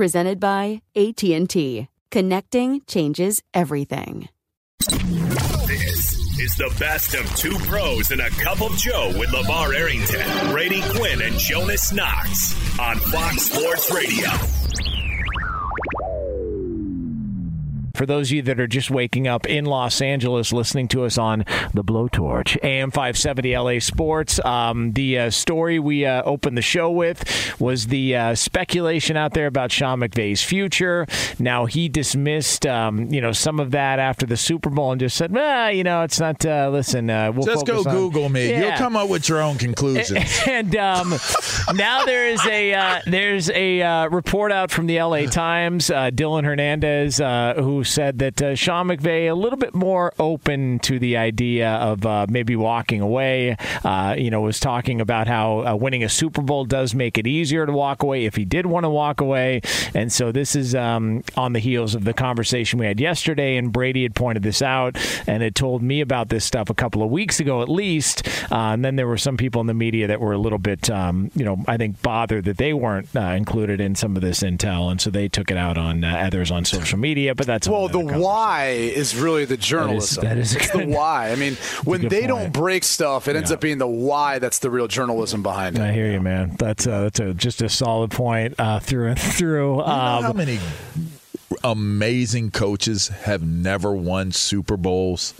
Presented by AT&T. Connecting changes everything. This is the best of two pros and a cup of Joe with LaVar Arrington, Brady Quinn, and Jonas Knox on Fox Sports Radio. For those of you that are just waking up in Los Angeles listening to us on the Blowtorch, AM 570 LA Sports, um, the uh, story we uh, opened the show with was the uh, speculation out there about Sean McVay's future. Now, he dismissed um, you know, some of that after the Super Bowl and just said, ah, you know, it's not, uh, listen, uh, we'll Just go on- Google me. Yeah. You'll come up with your own conclusions. and um, now there is a uh, there's a uh, report out from the L.A. Times. Uh, Dylan Hernandez, uh, who said that uh, Sean McVay a little bit more open to the idea of uh, maybe walking away. Uh, you know, was talking about how uh, winning a Super Bowl does make it easier to walk away if he did want to walk away. And so this is um, on the heels of the conversation we had yesterday. And Brady had pointed this out and had told me about this stuff a couple of weeks ago, at least. Uh, and then there were some people in the media that were a little bit, um, you know, I think bothered that they weren't uh, included in some of this intel, and so they took it out on others on social media. But that's Well, the why is really the journalism. that is a it's good- the why. I mean, when they point. don't break stuff, it ends up being the why that's the real journalism behind it. I hear you, man. That's uh, that's a, just a solid point uh, through and through. You know how Um, many amazing coaches have never won Super Bowls?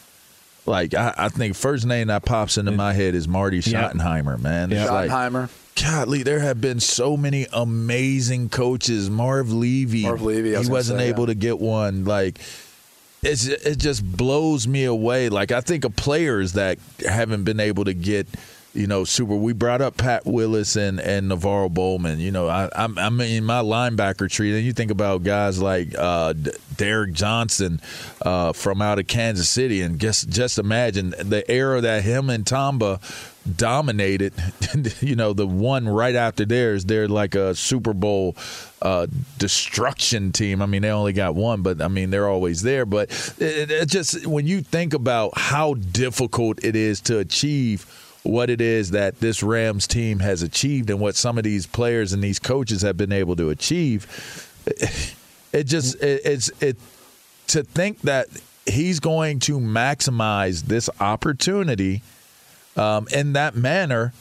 Like I, I think first name that pops into my head is Marty Schottenheimer, man. It's like, Schottenheimer. Golly, there have been so many amazing coaches. Marv Levy, Marv Levy, was he wasn't say, able yeah. to get one. Like it's it just blows me away. Like I think of players that haven't been able to get. You know, super. We brought up Pat Willis and and NaVorro Bowman. You know, I, I'm I'm in my linebacker tree. Then you think about guys like uh, D- Derrick Johnson uh, from out of Kansas City, and just just imagine the era that him and Tamba dominated. you know, the one right after theirs, they're like a Super Bowl uh, destruction team. I mean, they only got one, but I mean, they're always there. But it, it just when you think about how difficult it is to achieve what it is that this Rams team has achieved and what some of these players and these coaches have been able to achieve, it just it, it's it to think that he's going to maximize this opportunity um, in that manner.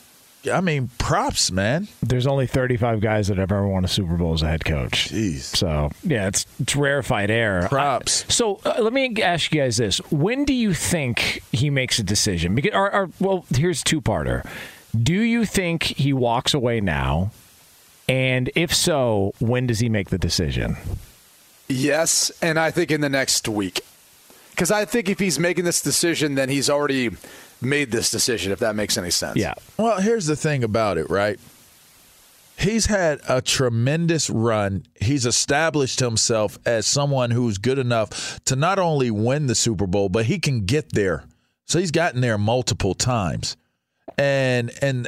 I mean, props, man. there's only 35 guys that have ever won a Super Bowl as a head coach. Jeez. So yeah, it's it's rarefied air. Props. I- so uh, let me ask you guys this: When do you think he makes a decision? Because, or, or, well, here's two parter. Do you think he walks away now? And if so, when does he make the decision? Yes, and I think in the next week. Because I think if he's making this decision, then he's already made this decision, if that makes any sense. Yeah. Well, here's the thing about it, right? He's had a tremendous run. He's established himself as someone who's good enough to not only win the Super Bowl, but he can get there. So he's gotten there multiple times. and and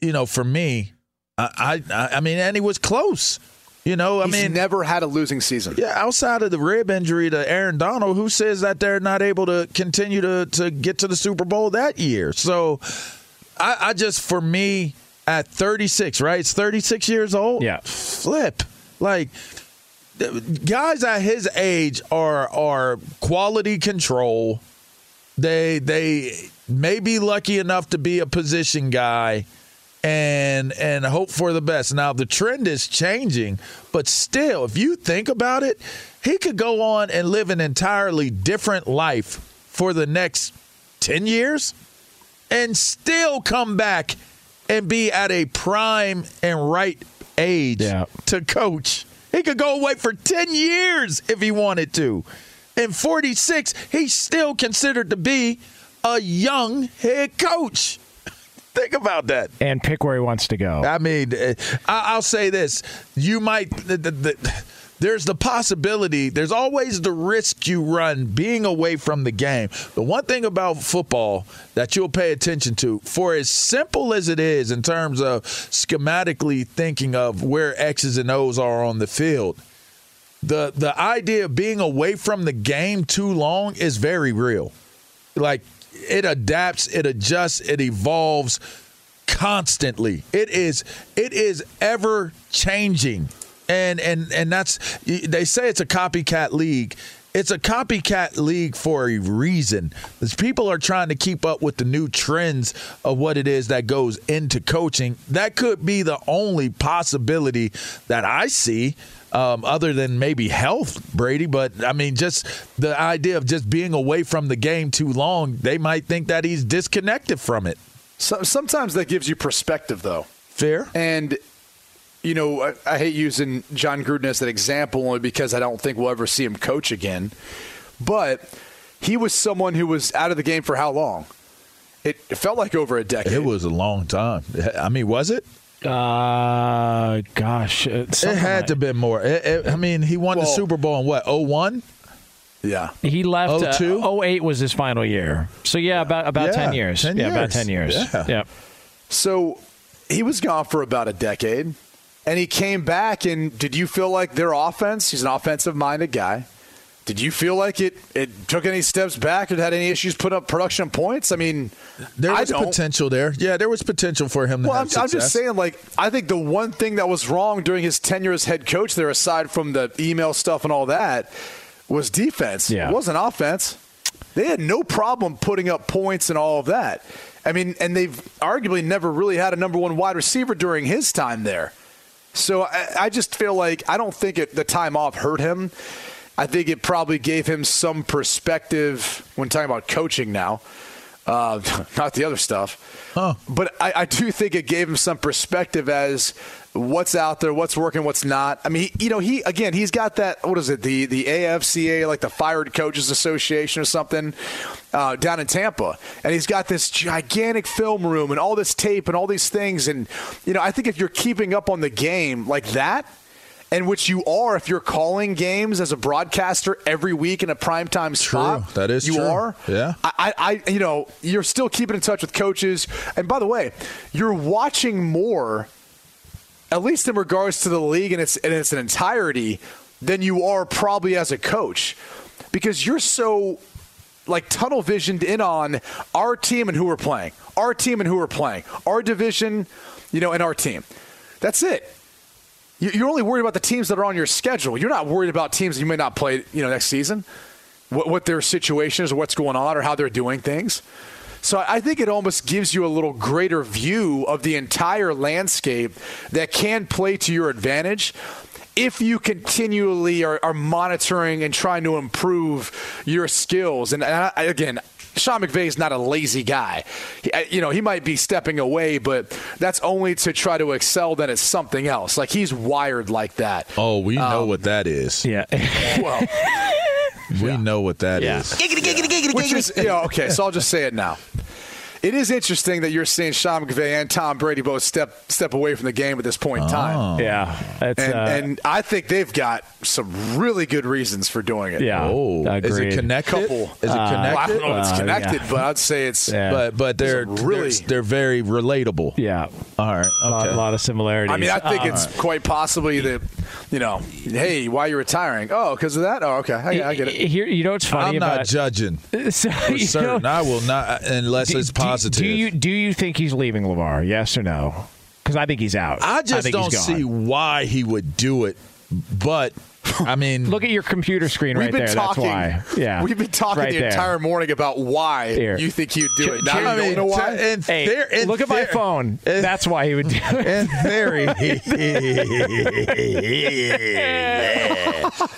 you know, for me, I I, I mean, and he was close. You know, I He's mean, never had a losing season. yeah, outside of the rib injury to Aaron Donald, who says that they're not able to continue to to get to the Super Bowl that year? So, I, I just for me at 36, right? It's 36 years old. Yeah. flip like guys at his age are are quality control. They they may be lucky enough to be a position guy and and hope for the best. Now the trend is changing, but still, if you think about it, he could go on and live an entirely different life for the next 10 years and still come back and be at a prime and right age Yeah. to coach. He could go away for 10 years if he wanted to. And 46, he's still considered to be a young head coach. Think about that. And pick where he wants to go. I mean, eh, I- I'll say this: you might. The, the, the, there's the possibility. There's always the risk you run being away from the game. The one thing about football that you'll pay attention to, for as simple as it is in terms of schematically thinking of where X's and O's are on the field, the the idea of being away from the game too long is very real. Like it adapts, it adjusts, it evolves constantly. It is it is ever changing. And and and that's they say it's a copycat league. It's a copycat league for a reason. Because people are trying to keep up with the new trends of what it is that goes into coaching. That could be the only possibility that I see um, other than maybe health, Brady. But I mean, just the idea of just being away from the game too long, they might think that he's disconnected from it. So, sometimes that gives you perspective, though. Fair? And you know, I, I hate using Jon Gruden as an example only because I don't think we'll ever see him coach again. But he was someone who was out of the game for how long? It, it felt like over a decade. It was a long time. I mean, was it? Uh, gosh, It had like- to been more. It- it- I mean, he won the Super Bowl in what? 01? Yeah. He left. 02? Uh, 08 was his final year. So yeah, about about Yeah, ten years. 10 yeah, about ten years. Yeah. Yep. So he was gone for about a decade, and he came back. And did you feel like their offense? He's an offensive-minded guy. Did you feel like it, it took any steps back or had any issues put up production points? I mean, There I was don't. potential there. Yeah, there was potential for him to Well, I'm, have I'm just saying, like, I think the one thing that was wrong during his tenure as head coach there, aside from the email stuff and all that, was defense. Yeah. It wasn't offense. They had no problem putting up points and all of that. I mean, and they've arguably never really had a number one wide receiver during his time there. So I, I just feel like I don't think it, the time off hurt him. I think it probably gave him some perspective when talking about coaching now, uh, not the other stuff. Huh. But I, I do think it gave him some perspective as what's out there, what's working, what's not. I mean, he, you know, he again, he's got that. What is it? The the AFCA, like the Fired Coaches Association or something, uh, down in Tampa, and he's got this gigantic film room and all this tape and all these things. And you know, I think if you're keeping up on the game like that. And which you are if you're calling games as a broadcaster every week in a primetime spot. That is you true. are. Yeah. I, I, you know, you're still keeping in touch with coaches. And by the way, you're watching more, at least in regards to the league and its in its entirety, than you are probably as a coach, because you're so like tunnel visioned in on our team and who we're playing, our team and who we're playing, our division, you know, and our team. That's it. You- You're only worried about the teams that are on your schedule. You're not worried about teams you may not play, you know, next season, what, what their situation is, or what's going on, or how they're doing things. So I think it almost gives you a little greater view of the entire landscape that can play to your advantage if you continually are, are monitoring and trying to improve your skills. And I, I- again, Sean McVay is not a lazy guy. He, you know, he might be stepping away, but that's only to try to excel. Then it's something else. Like he's wired like that. oh, we know Um, what that is. Yeah. Well, We know what that Yeah. is. which is, you know, okay. So I'll just say it now. It is interesting that you're seeing Sean McVay and Tom Brady both step step away from the game at this point in time. Yeah, that's And, uh, and I think they've got some really good reasons for doing it. yeah. Oh, is it agreed. connected? Couple. Is it Well, I connected? don't know if it's Uh, connected, yeah. but I'd say it's. Yeah. But but they're really- they're, they're very relatable. Yeah, All right. a lot, Okay. lot of similarities. I mean, I think Uh, it's quite possibly that, you know, hey, why are you retiring? Oh, because of that? Oh, okay. I, I get it. Here, you know what's funny I'm about not judging so, for certain. know- I will not uh, unless Do- it's positive. Do, you do you think he's leaving Lamar? Yes or no? Because I think he's out. I just think don't he's see gone. why he would do it. But I mean, Look at your computer screen right there. talking. That's why. Yeah, We've been talking right the there. entire morning about why Here. you think he'd do it. Now I mean, know why. in Hey, theor- in look at my phone. in- That's why he would do it. In theory,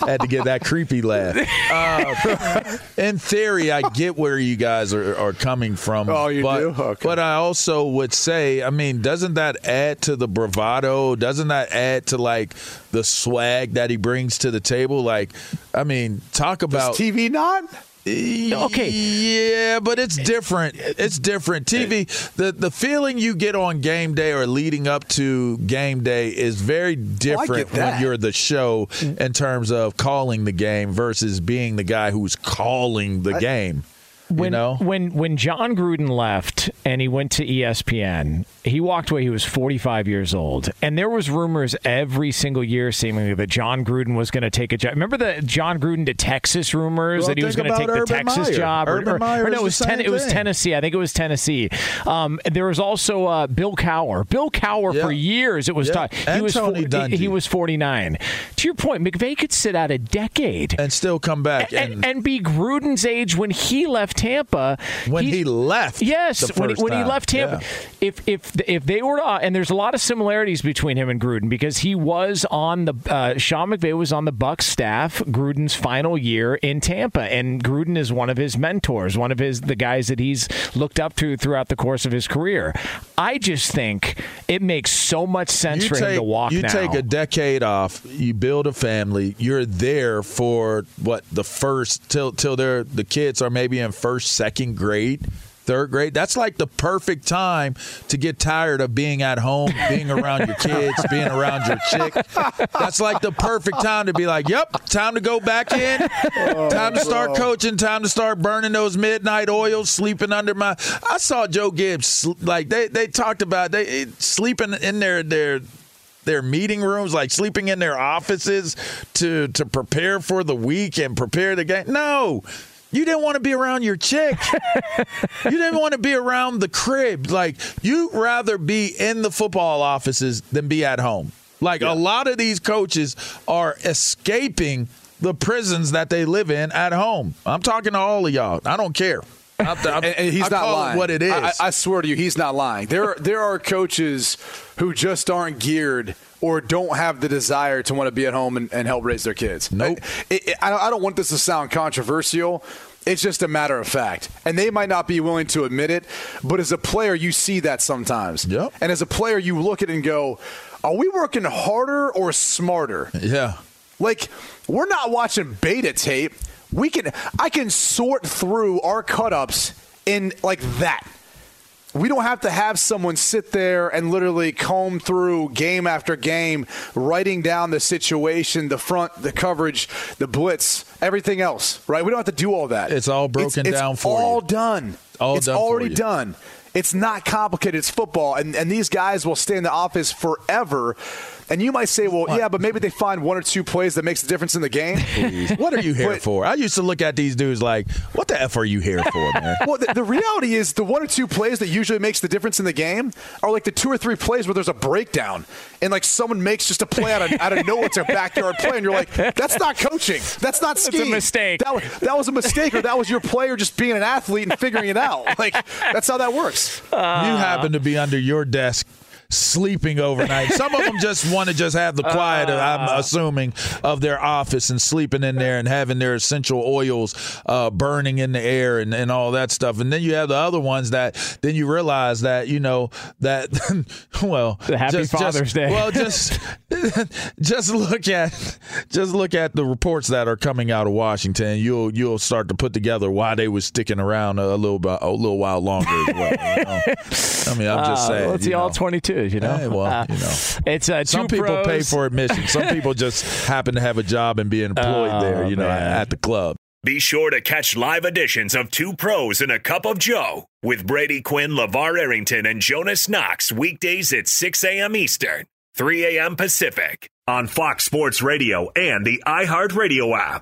had to get that creepy laugh. Uh, in theory, I get where you guys are, are coming from. Oh, you but, do? Okay. But I also would say, I mean, doesn't that add to the bravado? Doesn't that add to like the swag that he brings to the table? Like, I mean, talk about Does TV not? Okay. yeah, but it's different. It's different. TV, the the feeling you get on game day or leading up to game day is very different when you're the show in terms of calling the game versus being the guy who's calling the game. when you know? when when Jon Gruden left and he went to ESPN, he walked away. He was 45 years old, and there was rumors every single year, seemingly that Jon Gruden was going to take a job. Remember the Jon Gruden to Texas rumors Well, that he was going to take the Urban Texas Meyer. job, or, Urban or- Meyer or no, it was ten, it was. Tennessee. I think it was Tennessee. Um, there was also uh, Bill Cowher. Bill Cowher Yeah. for years it was Yeah. he And was Tony he- Dungy. he was 49. To your point, McVay could sit out a decade. and still come back and, and, and be Gruden's age when he left Tampa. when He- he left. Yes, the when when he left Tampa, Yeah. if if if they were to, uh, and there's a lot of similarities between him and Gruden because he was on the uh, Sean McVay was on the Bucks staff Gruden's final year in Tampa, and Gruden is one of his mentors, one of his the guys that he's looked up to throughout the course of his career. I just think it makes so much sense for him to walk you now. take a decade off you build a family you're there for what the first till till they're the kids are maybe in first second grade third grade. That's like the perfect time to get tired of being at home being around your kids being around your chick. That's like the perfect time to be like yep time to go back in. Time to oh, start coaching. Time to start burning those midnight oils sleeping under my i saw joe gibbs like they they talked about they eh, sleeping in their their their meeting rooms, like sleeping in their offices to to prepare for the week and prepare the game. No. You didn't want to be around your chick. you didn't want to be around the crib. Like you'd rather be in the football offices than be at home. Like a lot of these coaches are escaping the prisons that they live in at home. I'm talking to all of y'all. I don't care. I, I, and, and he's I not lying. It what it is. I, I swear to you, he's not lying. There, there are coaches who just aren't geared or don't have the desire to want to be at home and, and help raise their kids. Nope. It, it, I, don't- I don't want this to sound controversial. It's just a matter of fact. And they might not be willing to admit it, but as a player, you see that sometimes. Yep. And as a player, you look at it and go, are we working harder or smarter? yeah. Like we're not watching beta tape. We can I can sort through our cut-ups in like that. We don't have to have someone sit there and literally comb through game after game, writing down the situation, the front, the coverage, the blitz, everything else, right? We don't have to do all that. It's all broken It's- down it's for all you. done. All it's done for already done. It's not complicated. It's football, and and these guys will stay in the office forever. And you might say, well, yeah, but maybe they find one or two plays that makes a difference in the game. What are you here But- for? I used to look at these dudes like, what the F are you here for, man? Well, the, the reality is the one or two plays that usually makes the difference in the game are like the two or three plays where there's a breakdown and like someone makes just a play out of, out of nowhere. It's a backyard play, and you're like, that's not coaching. That's not a scheme. mistake. That, was- that was a mistake, or that was your player just being an athlete and figuring it out. Like that's how that works. You happen to be under your desk sleeping overnight. Some of them just want to just have the quiet. Uh, I'm assuming of their office and sleeping in there and having their essential oils uh, burning in the air and, and all that stuff. And then you have the other ones that then you realize that you know that well, the happy just, Father's just, Day. Well, just just look at just look at the reports that are coming out of Washington. You'll you'll start to put together why they were sticking around a little bit a little while longer as well. You know? I mean, I'm just uh, saying. Let's see all 22. You know, hey, well, uh, you know, it's uh, some people pros. pay for admission. Some people just happen to have a job and be employed Oh, there. You know, at the club. Be sure to catch live editions of Two Pros and a Cup of Joe with Brady Quinn, LaVar Arrington, and Jonas Knox weekdays at 6 a.m. Eastern, 3 a.m. Pacific on Fox Sports Radio and the iHeartRadio app.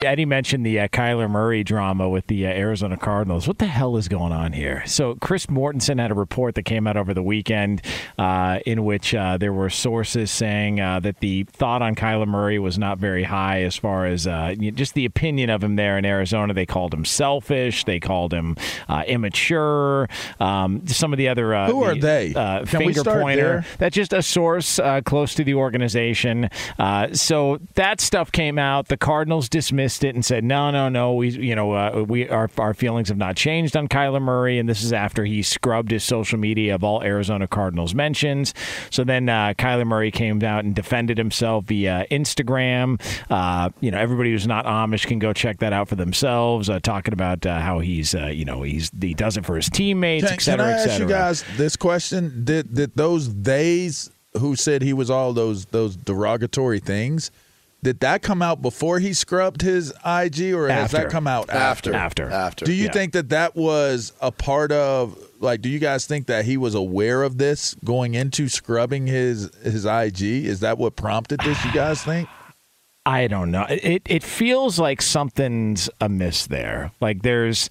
Eddie mentioned the uh, Kyler Murray drama with the uh, Arizona Cardinals. What the hell is going on here? So, Chris Mortensen had a report that came out over the weekend uh, in which uh, there were sources saying uh, that the thought on Kyler Murray was not very high as far as uh, just the opinion of him there in Arizona. They called him selfish, they called him immature. Um, some of the other. Who are they? finger pointer. That's just a source close to the organization. so, that stuff came out. The Cardinals dismissed dismissed it and said, no, no, no, we, you know, uh, we our our feelings have not changed on Kyler Murray, and this is after he scrubbed his social media of all Arizona Cardinals mentions. So then uh, Kyler Murray came out and defended himself via Instagram. Uh, you know, everybody who's not Amish can go check that out for themselves. Uh, talking about uh, how he's, uh, you know, he's he does it for his teammates, can, et cetera, can I ask you guys this question? Did did those days who said he was all those those derogatory things? Did that come out before he scrubbed his IG, or has that come out after? After. After. Do you Yeah. think that that was a part of? Like, do you guys think that he was aware of this going into scrubbing his his IG? Is that what prompted this? You guys think? I don't know. It it feels like something's amiss there. Like there's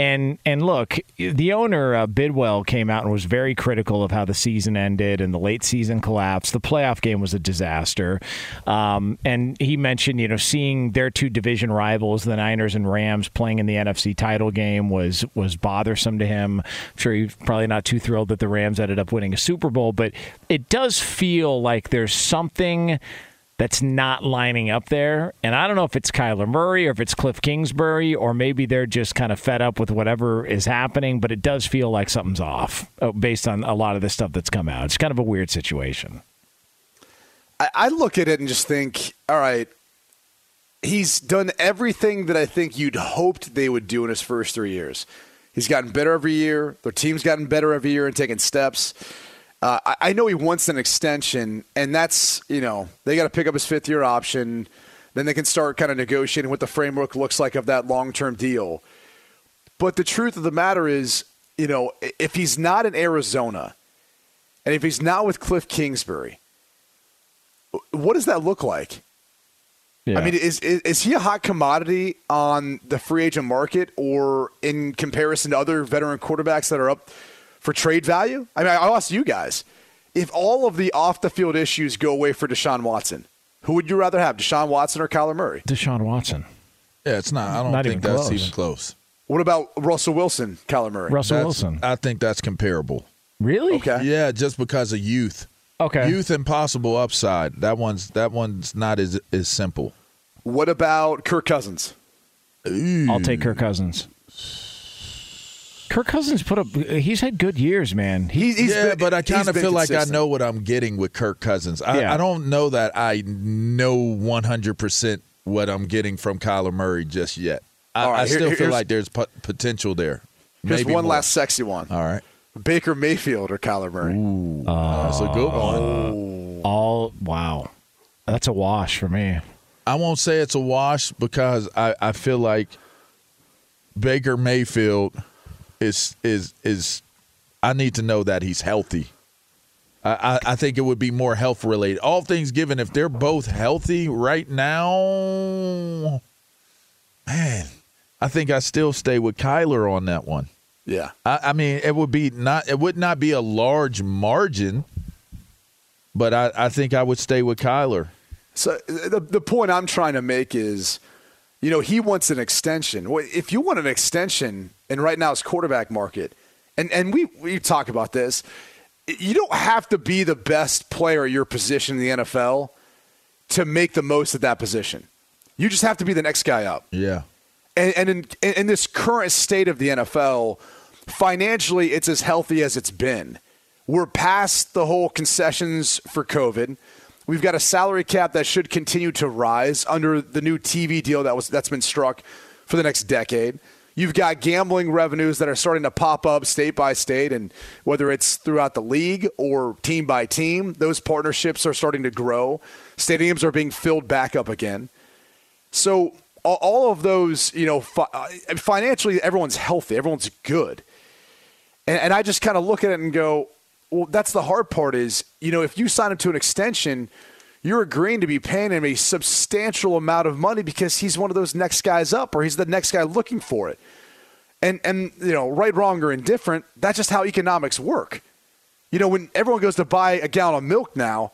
and and look, the owner uh, Bidwell came out and was very critical of how the season ended and the late season collapse. The playoff game was a disaster, um, and he mentioned you know seeing their two division rivals, the Niners and Rams, playing in the NFC title game was was bothersome to him. I'm sure he's probably not too thrilled that the Rams ended up winning a Super Bowl, but it does feel like there's something that's not lining up there. And I don't know if it's Kyler Murray or if it's Cliff Kingsbury or maybe they're just kind of fed up with whatever is happening, but it does feel like something's off uh, based on a lot of the stuff that's come out. It's kind of a weird situation. I, I look at it and just think, all right, he's done everything that I think you'd hoped they would do in his first three years. He's gotten better every year. Their team's gotten better every year and taking steps. Uh, I, I know he wants an extension, and that's you know they got to pick up his fifth year option. Then they can start kind of negotiating what the framework looks like of that long term deal. But the truth of the matter is, you know, if he's not in Arizona, and if he's not with Cliff Kingsbury, what does that look like? I mean, is, is is he a hot commodity on the free agent market, or in comparison to other veteran quarterbacks that are up for trade value? I mean, I'll ask you guys: if all of the off the field issues go away for Deshaun Watson, who would you rather have, Deshaun Watson or Kyler Murray? Deshaun Watson. Yeah, it's not. I don't Not think even that's close. even close. What about Russell Wilson, Kyler Murray? Russell That's- Wilson. I think that's comparable. Really? Okay. Yeah, just because of youth. Okay. Youth and possible upside. That one's that one's not as as simple. What about Kirk Cousins? I'll take Kirk Cousins. Kirk Cousins put up. He's had good years, man. He, He, he's yeah, been- but I kind of been feel like I know what I'm getting with Kirk Cousins. I, Yeah. I don't know that I know 100% what I'm getting from Kyler Murray just yet. I, All right, I here- still feel like there's po- potential there. Here's Maybe one more. last sexy one: All right. Baker Mayfield or Kyler Murray. That's a good one. all wow, that's a wash for me. I won't say it's a wash because I, I feel like Baker Mayfield is is is I need to know that he's healthy. I, I, I think it would be more health related. All things given, if they're both healthy right now, man, I think I still stay with Kyler on that one. Yeah. I, I mean, it would be not it would not be a large margin, but I, I think I would stay with Kyler. So the the point I'm trying to make is, you know, he wants an extension. If you want an extension and right now it's quarterback market, and and we we talk about this, you don't have to be the best player at your position in the NFL to make the most of that position. You just have to be the next guy up. Yeah. And, and in, in this current state of the NFL, financially, it's as healthy as it's been. We're past the whole concessions for COVID. We've got a salary cap that should continue to rise under the new TV deal that was that's been struck for the next decade. You've got gambling revenues that are starting to pop up state by state, and whether it's throughout the league or team by team, those partnerships are starting to grow. Stadiums are being filled back up again. So all of those, you know, uh, financially, everyone's healthy, everyone's good, and, and I just kind of look at it and go, well, that's the hard part. Is you know, if you sign him to an extension you're agreeing to be paying him a substantial amount of money because he's one of those next guys up or he's the next guy looking for it. And and you know, right, wrong, or indifferent, that's just how economics work. You know, when everyone goes to buy a gallon of milk now,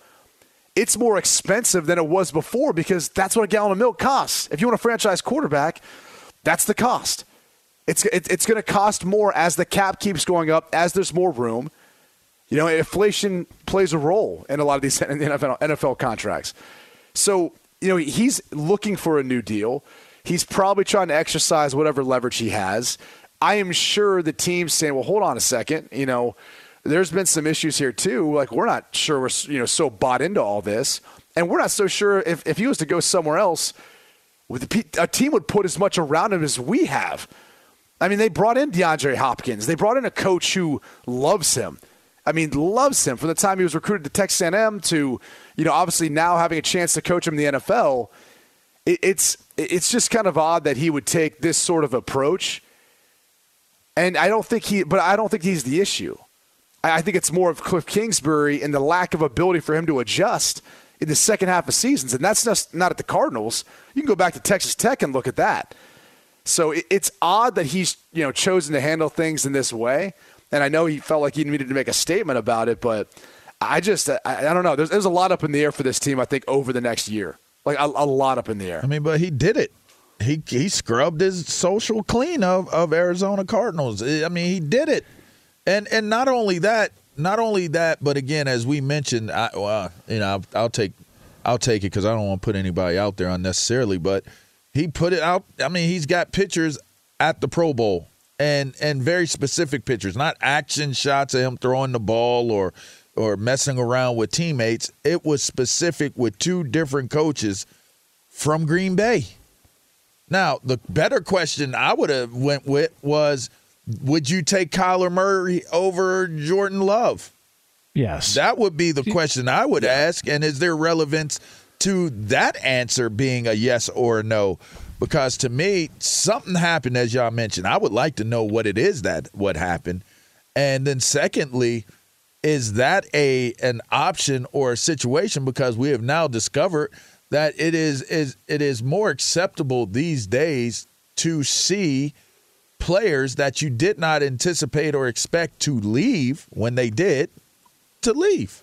it's more expensive than it was before because that's what a gallon of milk costs. If you want a franchise quarterback, that's the cost. It's it's going to cost more as the cap keeps going up, as there's more room. You know, inflation plays a role in a lot of these NFL, NFL contracts. So, you know, he's looking for a new deal. He's probably trying to exercise whatever leverage he has. I am sure the team's saying, well, hold on a second. You know, there's been some issues here too. Like, we're not sure we're, you know, so bought into all this. And we're not so sure if, if he was to go somewhere else, a team would put as much around him as we have. I mean, they brought in DeAndre Hopkins. They brought in a coach who loves him. I mean, loves him from the time he was recruited to Texas A&M to, you know, obviously now having a chance to coach him in the NFL. It, it's it's just kind of odd that he would take this sort of approach. And I don't think he, but I don't think he's the issue. I, I think it's more of Cliff Kingsbury and the lack of ability for him to adjust in the second half of seasons, and that's just not at the Cardinals. You can go back to Texas Tech and look at that. So it, it's odd that he's you know chosen to handle things in this way. And I know he felt like he needed to make a statement about it, but I just, I, I don't know. There's, there's a lot up in the air for this team, I think, over the next year. Like a, a lot up in the air. I mean, but he did it. He he scrubbed his social clean of, of Arizona Cardinals. I mean, he did it. And and not only that, not only that, but again, as we mentioned, I, well, you know, I'll, I'll take I'll take it because I don't want to put anybody out there unnecessarily. But he put it out. I mean, he's got pictures at the Pro Bowl and and very specific pictures, not action shots of him throwing the ball or or messing around with teammates. It was specific with two different coaches from Green Bay. Now, the better question I would have went with was would you take Kyler Murray over Jordan Love? Yes. That would be the question I would yeah. ask and is there relevance to that answer being a yes or a no? Because to me something happened as y'all mentioned. I would like to know what it is that what happened. And then secondly is that a an option or a situation? Because we have now discovered that it is is it is more acceptable these days to see players that you did not anticipate or expect to leave when they did to leave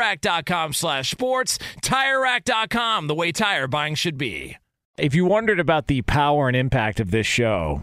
TireRack.com slash sports. TireRack.com, the way tire buying should be. If you wondered about the power and impact of this show,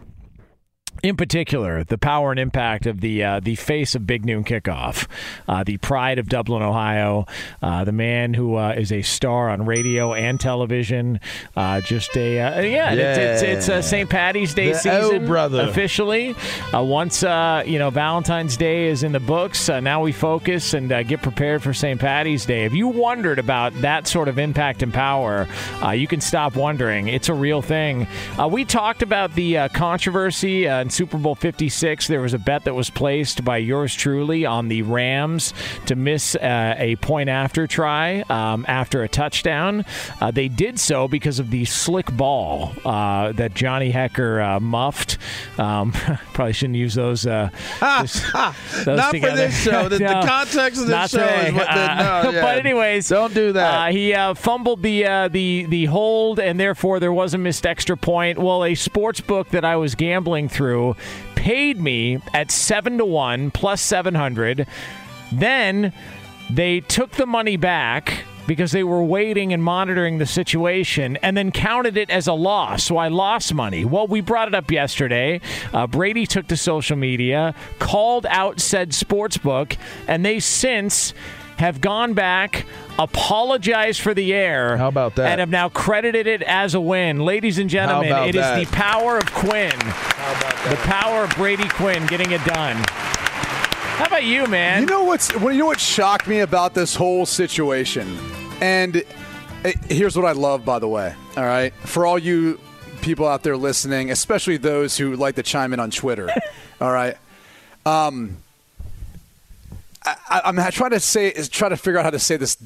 in particular, the power and impact of the uh, the face of Big Noon Kickoff, uh, the pride of Dublin, Ohio, uh, the man who uh, is a star on radio and television. Uh, just a uh, yeah, it's, it's, it's St. Patty's Day The season, brother. officially. once you know Valentine's Day is in the books, now we focus and get prepared for St. Patty's Day. If you wondered about that sort of impact and power, you can stop wondering. It's a real thing. we talked about the controversy. In Super Bowl 56, there was a bet that was placed by yours truly on the Rams to miss uh, a point after try um, after a touchdown. Uh, they did so because of the slick ball uh, that Johnny Hekker uh, muffed. Um, probably shouldn't use those. uh, this- those Not together. for this show. The, the context of this show is today. what. The, no, yeah. But anyways, don't do that. uh, he uh, fumbled the uh, the the hold, and therefore there was a missed extra point. Well, a sports book that I was gambling through paid me at seven to one plus seven hundred. Then they took the money back because they were waiting and monitoring the situation and then counted it as a loss. So I lost money. Well, we brought it up yesterday. Uh, Brady took to social media, called out said sports book, and they since have gone back, apologized for the air. How about that? And have now credited it as a win. Ladies and gentlemen, it is the power of Quinn. The power of Brady Quinn getting it done. How about you, man? You know what's you know what shocked me about this whole situation, and eh, here's what I love, by the way. All right, for all you people out there listening, especially those who like to chime in on Twitter. all right, um, I, I'm trying to say is try to figure out how to say this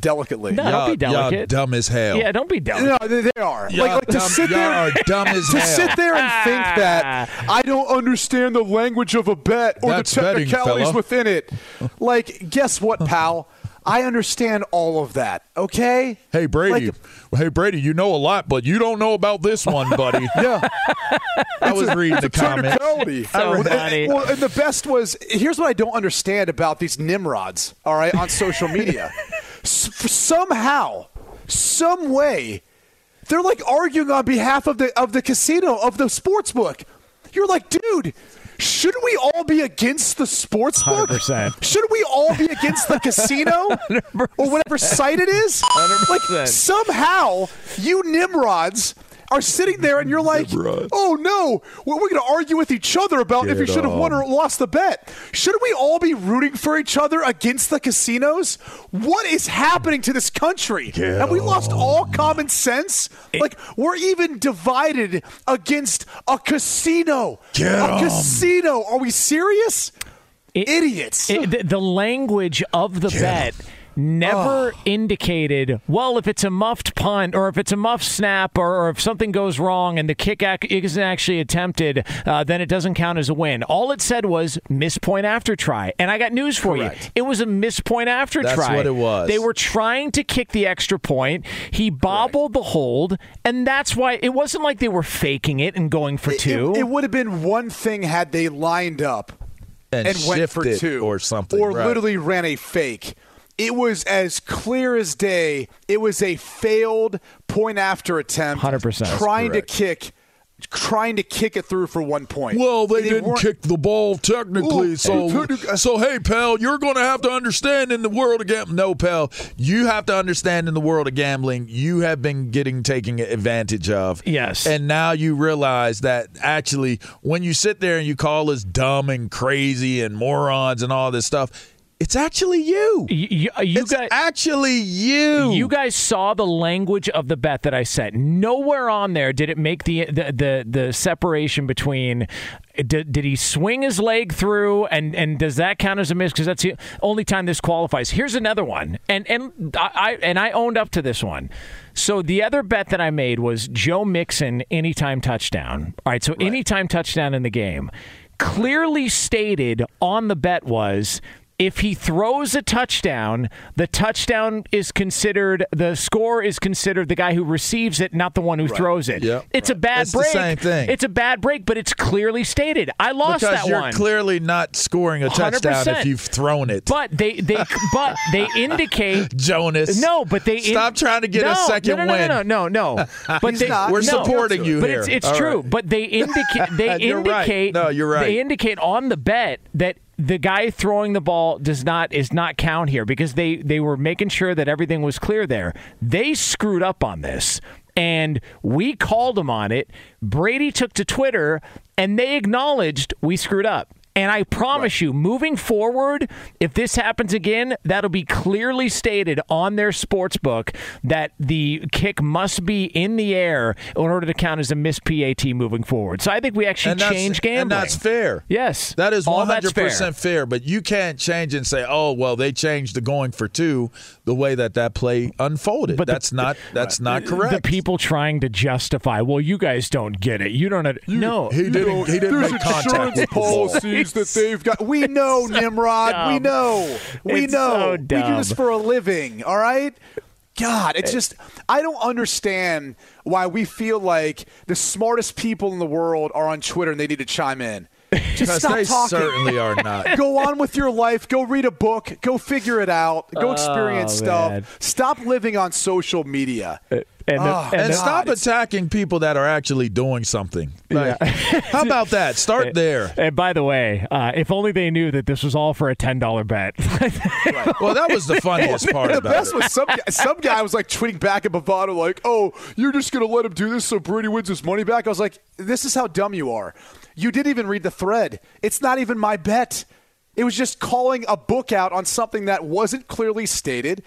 delicately. No, don't be Y'all- y'all delicate. dumb as hell. Yeah, don't be delicate. No, they, they are. Y'all like, like to dumb- sit y'all there, are dumb as to hell. sit there and think that I don't understand the language of a bet or That's the technicalities fella. within it. Like, guess what, pal? I understand all of that. Okay. Hey Brady, Like- hey Brady, you know a lot, but you don't know about this one, buddy. Yeah. I was reading the comments. Technicality. So Well, and- funny. Well, and the best was here's what I don't understand about these nimrods. All right, on social media, S- f- somehow, some way, they're like arguing on behalf of the of the casino of the sports book. You're like, dude. Shouldn't we all be against the sports book? 100%. Shouldn't we all be against the casino or whatever site it is? Like 100%. somehow you nimrods are sitting there and you're like, oh no, well, we're going to argue with each other about if you should have won or lost the bet. Shouldn't we all be rooting for each other against the casinos? What is happening to this country? Have we lost all common sense? like we're even divided against a casino. Get a 'em. casino. Are we serious? It- Idiots. it- the, the language of the bet never indicated well if it's a muffed punt or if it's a muffed snap or, or if something goes wrong and the kick ac- isn't actually attempted uh, then it doesn't count as a win all it said was miss point after try and i got news for Correct. you it was a miss point after That's try That's what it was. they were trying to kick the extra point he bobbled the hold and that's why it wasn't like they were faking it and going for It- two It, would have been one thing had they lined up And, and went for two or something. or right. literally ran a fake. It was as clear as day. It was a failed point after attempt. 100%. Trying to kick, trying to kick it through for one point. Well, they, didn't kick the ball technically, Ooh, so technic- so hey, pal, you're going to have to understand in the world of gambling. No, pal, you have to understand in the world of gambling, you have been getting taken advantage of. Yes. and now you realize that actually, when you sit there and you call us dumb and crazy and morons and all this stuff, it's actually you. you, you, it's guys actually you. You guys saw the language of the bet that I set. Nowhere on there did it make the the the, the separation between did, did he swing his leg through and and does that count as a miss because that's the only time this qualifies. Here's another one. And and I, I and I owned up to this one. So the other bet that I made was Joe Mixon anytime touchdown. All right, so anytime touchdown in the game. Clearly stated on the bet was if he throws a touchdown, the touchdown is considered the score is considered the guy who receives it, not the one who throws it. Yep. It's a bad It's the break. same thing. It's a bad break, but it's clearly stated. I lost that one. because that you're one. clearly not scoring a touchdown 100%. if you've thrown it. but they they but they indicate Jonas. no, but they in- Stop trying to get no, a second no, no, win. No, no, no, no. But they. We're No. supporting you but here. it's it's All true. right. But they indicate they right. indicate No, you're right. They indicate on the bet that the guy throwing the ball does not is not count here because they they were making sure that everything was clear there. They screwed up on this. And we called them on it. Brady took to Twitter and they acknowledged we screwed up. And I promise you, moving forward, if this happens again, that'll be clearly stated on their sports book that the kick must be in the air in order to count as a missed PAT moving forward. So I think we actually change gambling. and that's fair. Yes, that is All that's hundred percent fair. But you can't change and say, "Oh, well, they changed the going for two the way that that play unfolded." But the- that's not that's not correct. The people trying to justify, well, you guys don't get it. You don't. no, he didn't. He didn't make contact with the that they've got. We know, Nimrod. We know. We It's know. so we do this for a living. All right. God, it's eh. just I don't understand why we feel like the smartest people in the world are on Twitter and they need to chime in. Just Because stop they talking. certainly are not. Go on with your life. Go read a book. Go figure it out. Go experience Oh, stuff. Stop living on social media. Eh. And, the, Oh, and And the- stop attacking people that are actually doing something. Like, How about that? Start there. And by the way, uh, if only they knew that this was all for a ten dollar bet. Well, that was the funniest part the about best it. was some guy, some guy was like tweeting back at Bovada like, "Oh, you're just gonna let him do this so Brady wins his money back." I was like, "This is how dumb you are. You didn't even read the thread. It's not even my bet. It was just calling a book out on something that wasn't clearly stated.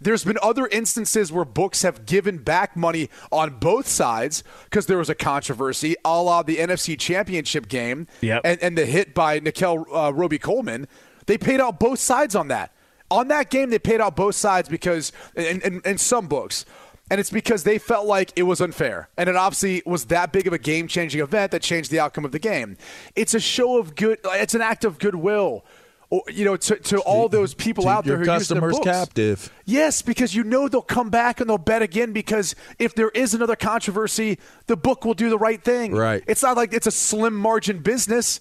There's been other instances where books have given back money on both sides because there was a controversy, a la the NFC Championship game Yep. and, and the hit by Nickell uh, Robey-Coleman. They paid out both sides on that. On that game, they paid out both sides because, in, in, in some books, and it's because they felt like it was unfair. And it obviously was that big of a game changing event that changed the outcome of the game. It's a show of good, it's an act of goodwill. Or, you know, to, to all those people Keep out there who use their customers books. captive. Yes, because you know they'll come back and they'll bet again because if there is another controversy, the book will do the right thing. Right. It's not like it's a slim margin business.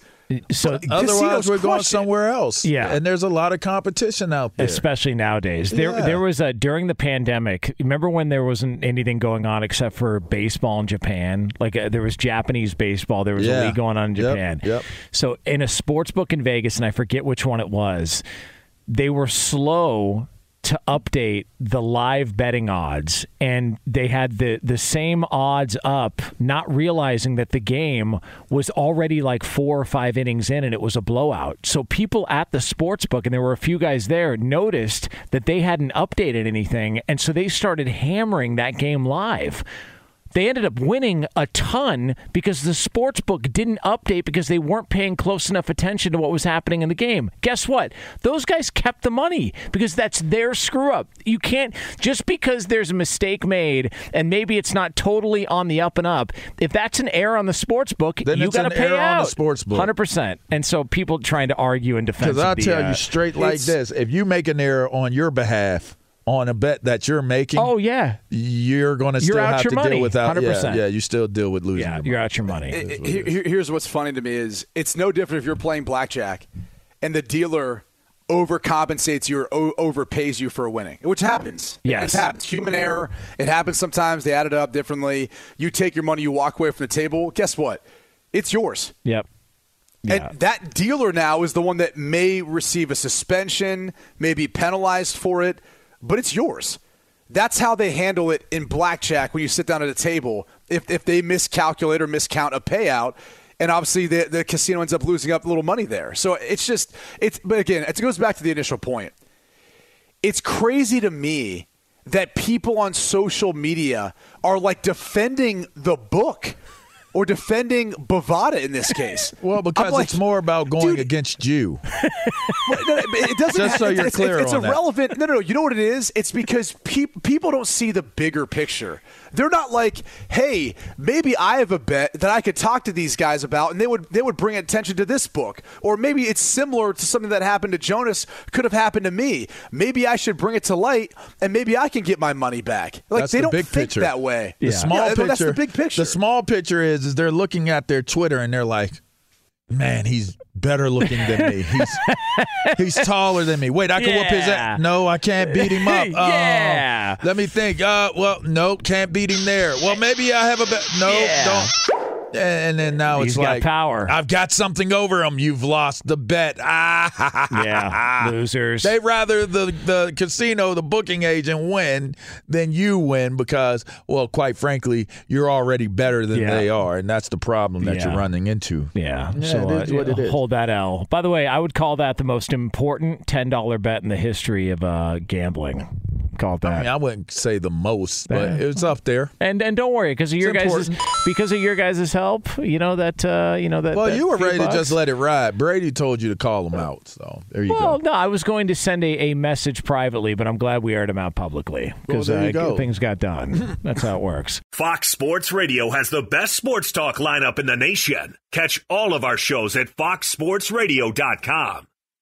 So Otherwise, Casinos we're going somewhere else. Yeah. and there's a lot of competition out there. especially nowadays. There, Yeah. there was a during the pandemic. Remember when there wasn't anything going on except for baseball in Japan? Like uh, there was Japanese baseball. There was a league going on in Yep, Japan. yep. So in a sports book in Vegas, and I forget which one it was, they were slow to update the live betting odds and they had the the same odds up not realizing that the game was already like 4 or 5 innings in and it was a blowout. So people at the sports book and there were a few guys there noticed that they hadn't updated anything and so they started hammering that game live they ended up winning a ton because the sports book didn't update because they weren't paying close enough attention to what was happening in the game. Guess what? Those guys kept the money because that's their screw up. You can't just because there's a mistake made and maybe it's not totally on the up and up. If that's an error on the sports book, Then you it's got to pay error out. on the sports book. hundred percent. And so people trying to argue in defense. Because I'll tell uh, you straight like this: if you make an error on your behalf on a bet that you're making, Oh yeah, you're going to still out have your to money, deal with that. 100%. Yeah, yeah, you still deal with losing. yeah, your you're money. out your money. Here- here- here's what's funny to me is it's no different if you're playing blackjack and the dealer overcompensates you or o- overpays you for a winning, which happens. Yes. It happens. Human error. It happens sometimes. They add it up differently. You take your money, you walk away from the table. Guess what? It's yours. Yep. Yeah. And that dealer now is the one that may receive a suspension, may be penalized for it, but it's yours. That's how they handle it in blackjack when you sit down at a table. If, if they miscalculate or miscount a payout, and obviously the, the casino ends up losing up a little money there. So it's just, it's, but again, it goes back to the initial point. It's crazy to me that people on social media are like defending the book or defending Bovada in this case. Well, because like, it's more about going dude, against you. no, no, it doesn't. Just so it's- you're it's, clear it's, on that. irrelevant. No, no, no. You know what it is? It's because peop people don't see the bigger picture. They're not like, hey, maybe I have a bet that I could talk to these guys about, and they would they would bring attention to this book, or maybe it's similar to something that happened to Jonas could have happened to me. Maybe I should bring it to light, and maybe I can get my money back. Like That's they the don't big think picture. that way. The small Yeah, picture. That's the big picture. The small picture is is they're looking at their Twitter and they're like, "Man, he's better looking than me. He's he's taller than me. Wait, I can whoop his ass. No, I can't beat him up. Yeah. let me think. Uh, well, no, can't beat him there. Well, maybe I have a bet. No, Yeah. don't. And then now He's it's got like power. I've got something over him. You've lost the bet. Ah, yeah, losers. They rather the the casino, the booking agent win than you win because, well, quite frankly, you're already better than Yeah. they are, and that's the problem that Yeah. you're running into. Yeah, Yeah, so it is uh, what it is. hold that L. By the way, I would call that the most important ten dollar bet in the history of uh, gambling. Call it I that. mean, I wouldn't say the most, but Yeah. it's up there. and and don't worry because of your guys because of your guys' help. You know that uh, you know that. Well, that you were few ready to just let it ride. Brady told you to call him out, so there you Well, go. no, I was going to send a, a message privately, but I'm glad we aired him out publicly because Well, there uh, go. things got done. That's how it works. Fox Sports Radio has the best sports talk lineup in the nation. Catch all of our shows at foxsportsradio.com.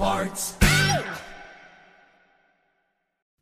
parts.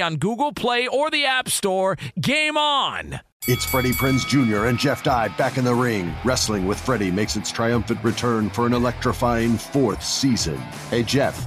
on Google Play or the App Store. Game on! It's Freddie Prinze Jr. and Jeff Dye back in the ring. Wrestling with Freddie makes its triumphant return for an electrifying fourth season. Hey, Jeff.